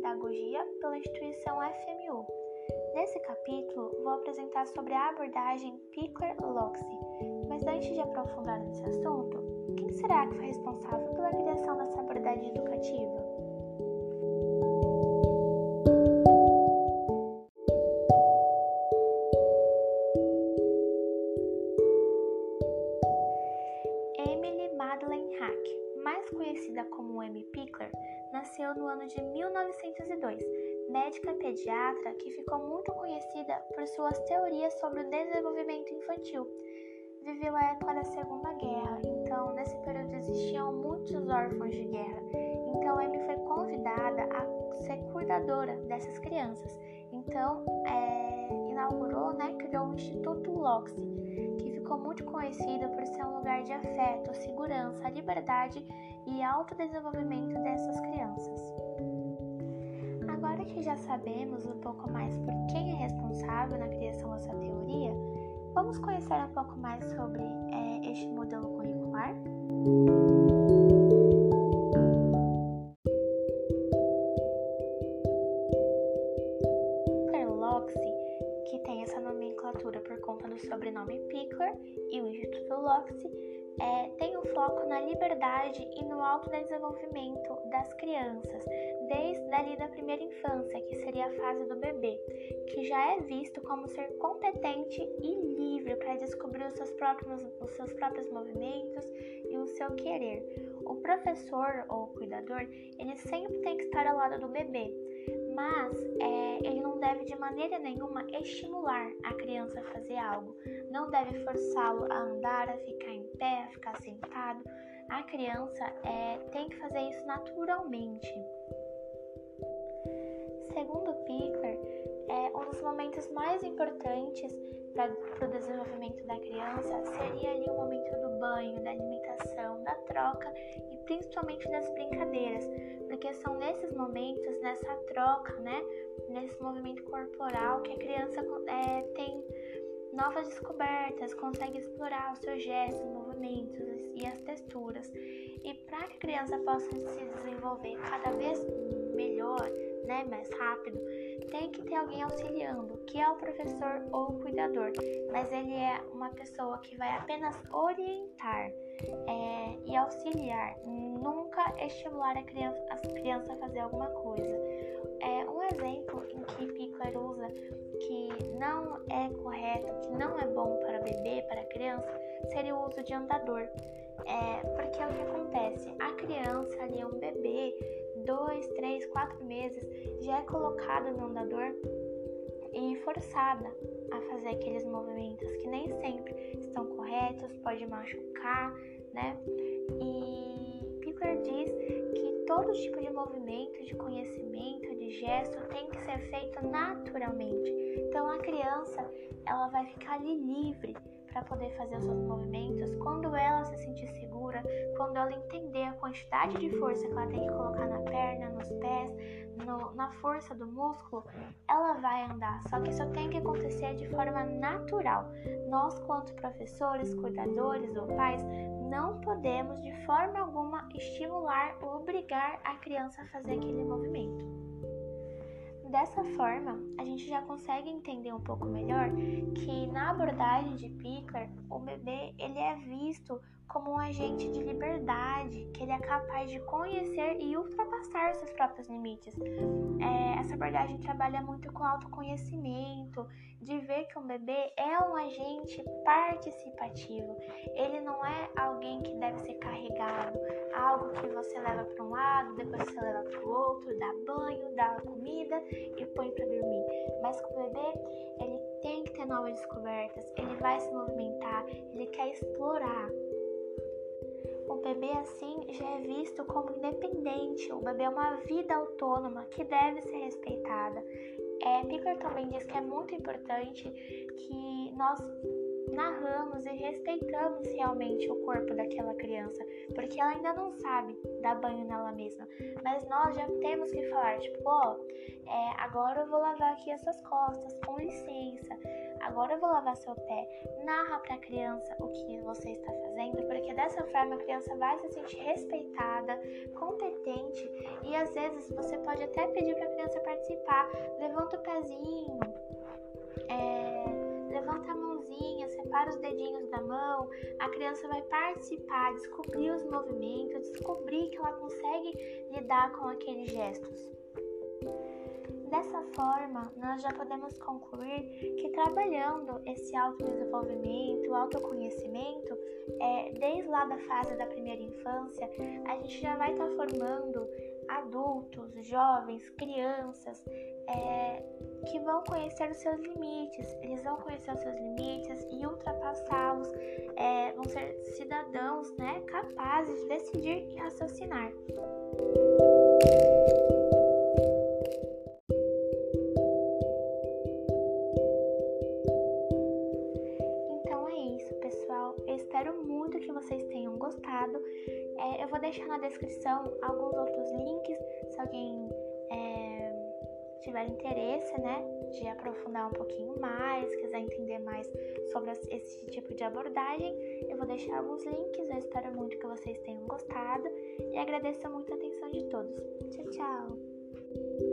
Pedagogia pela instituição FMU. Nesse capítulo, vou apresentar sobre a abordagem Pickler-Loxi, mas antes de aprofundar nesse assunto, quem será que foi responsável pela criação dessa abordagem educativa? Madeleine Hack, mais conhecida como Amy Pickler, nasceu no ano de 1902, médica pediatra que ficou muito conhecida por suas teorias sobre o desenvolvimento infantil. Viveu a época da Segunda Guerra, então nesse período existiam muitos órfãos de guerra. Então Amy foi convidada a ser cuidadora dessas crianças. Então é, inaugurou, né, criou o Instituto Loxi ficou muito conhecido por ser um lugar de afeto, segurança, liberdade e autodesenvolvimento dessas crianças. Agora que já sabemos um pouco mais por quem é responsável na criação dessa teoria, vamos conhecer um pouco mais sobre é, este modelo curricular? sobrenome Pickler e o Instituto Loxi é, tem o um foco na liberdade e no autodesenvolvimento das crianças, desde ali da primeira infância, que seria a fase do bebê, que já é visto como ser competente e livre para descobrir os seus, próprios, os seus próprios movimentos e o seu querer. O professor ou cuidador, ele sempre tem que estar ao lado do bebê, mas é, ele não deve de maneira nenhuma estimular a criança a fazer algo, não deve forçá-lo a andar, a ficar em pé, a ficar sentado. A criança é, tem que fazer isso naturalmente. Segundo Pickler, é, um dos momentos mais importantes para o desenvolvimento da criança seria ali o momento do banho, da alimentação, da troca e principalmente das brincadeiras, porque são nesses momentos, nessa troca, né, nesse movimento corporal que a criança é, tem novas descobertas, consegue explorar os seus gestos, movimentos e as texturas. E para que a criança possa se desenvolver cada vez melhor, né, mais rápido, tem que ter alguém auxiliando, que é o professor ou o cuidador, mas ele é uma pessoa que vai apenas orientar é, e auxiliar, nunca estimular a criança, as crianças a fazer alguma coisa. É um exemplo em que Pickler usa que não é correto, que não é bom para bebê, para criança, seria o uso de andador. É, porque é o que acontece, a criança ali, um bebê, dois, três, quatro meses, já é colocada no andador e forçada a fazer aqueles movimentos que nem sempre estão corretos, pode machucar, né? E Pickler diz que todo tipo de movimento, de conhecimento, de gesto tem que ser feito naturalmente. Então a criança, ela vai ficar ali livre para poder fazer os seus movimentos quando ela se sentir segura, quando ela entender a quantidade de força que ela tem que colocar na perna, nos pés, no, na força do músculo, ela vai andar. Só que isso tem que acontecer de forma natural. Nós, quanto professores, cuidadores ou pais, não podemos de forma alguma estimular ou obrigar a criança a fazer aquele movimento. Dessa forma, a gente já consegue entender um pouco melhor que na abordagem de Pickler, o bebê ele é visto como um agente de liberdade, que ele é capaz de conhecer e ultrapassar seus próprios limites. É, essa abordagem trabalha muito com autoconhecimento, um bebê é um agente participativo. Ele não é alguém que deve ser carregado, algo que você leva para um lado, depois você leva para o outro, dá banho, dá comida e põe para dormir. Mas com o bebê, ele tem que ter novas descobertas, ele vai se movimentar, ele quer explorar. O bebê assim já é visto como independente, o bebê é uma vida autônoma que deve ser respeitada. É, Pickler também diz que é muito importante que nós narramos e respeitamos realmente o corpo daquela criança, porque ela ainda não sabe dar banho nela mesma. Mas nós já temos que falar, tipo, ó, oh, é, agora eu vou lavar aqui as suas costas, com licença. Agora eu vou lavar seu pé. Narra para a criança o que você está fazendo, dessa forma a criança vai se sentir respeitada, competente e às vezes você pode até pedir para a criança participar. Levanta o pezinho, é, levanta a mãozinha, separa os dedinhos da mão. A criança vai participar, descobrir os movimentos, descobrir que ela consegue lidar com aqueles gestos. Dessa forma, nós já podemos concluir que trabalhando esse autodesenvolvimento, autoconhecimento, é, desde lá da fase da primeira infância, a gente já vai estar tá formando adultos, jovens, crianças é, que vão conhecer os seus limites. Eles vão conhecer os seus limites e ultrapassá-los. É, vão ser cidadãos né, capazes de decidir e raciocinar. Tenham gostado. É, eu vou deixar na descrição alguns outros links, se alguém é, tiver interesse, né, de aprofundar um pouquinho mais, quiser entender mais sobre esse tipo de abordagem, eu vou deixar alguns links. Eu espero muito que vocês tenham gostado e agradeço muito a atenção de todos. Tchau, tchau!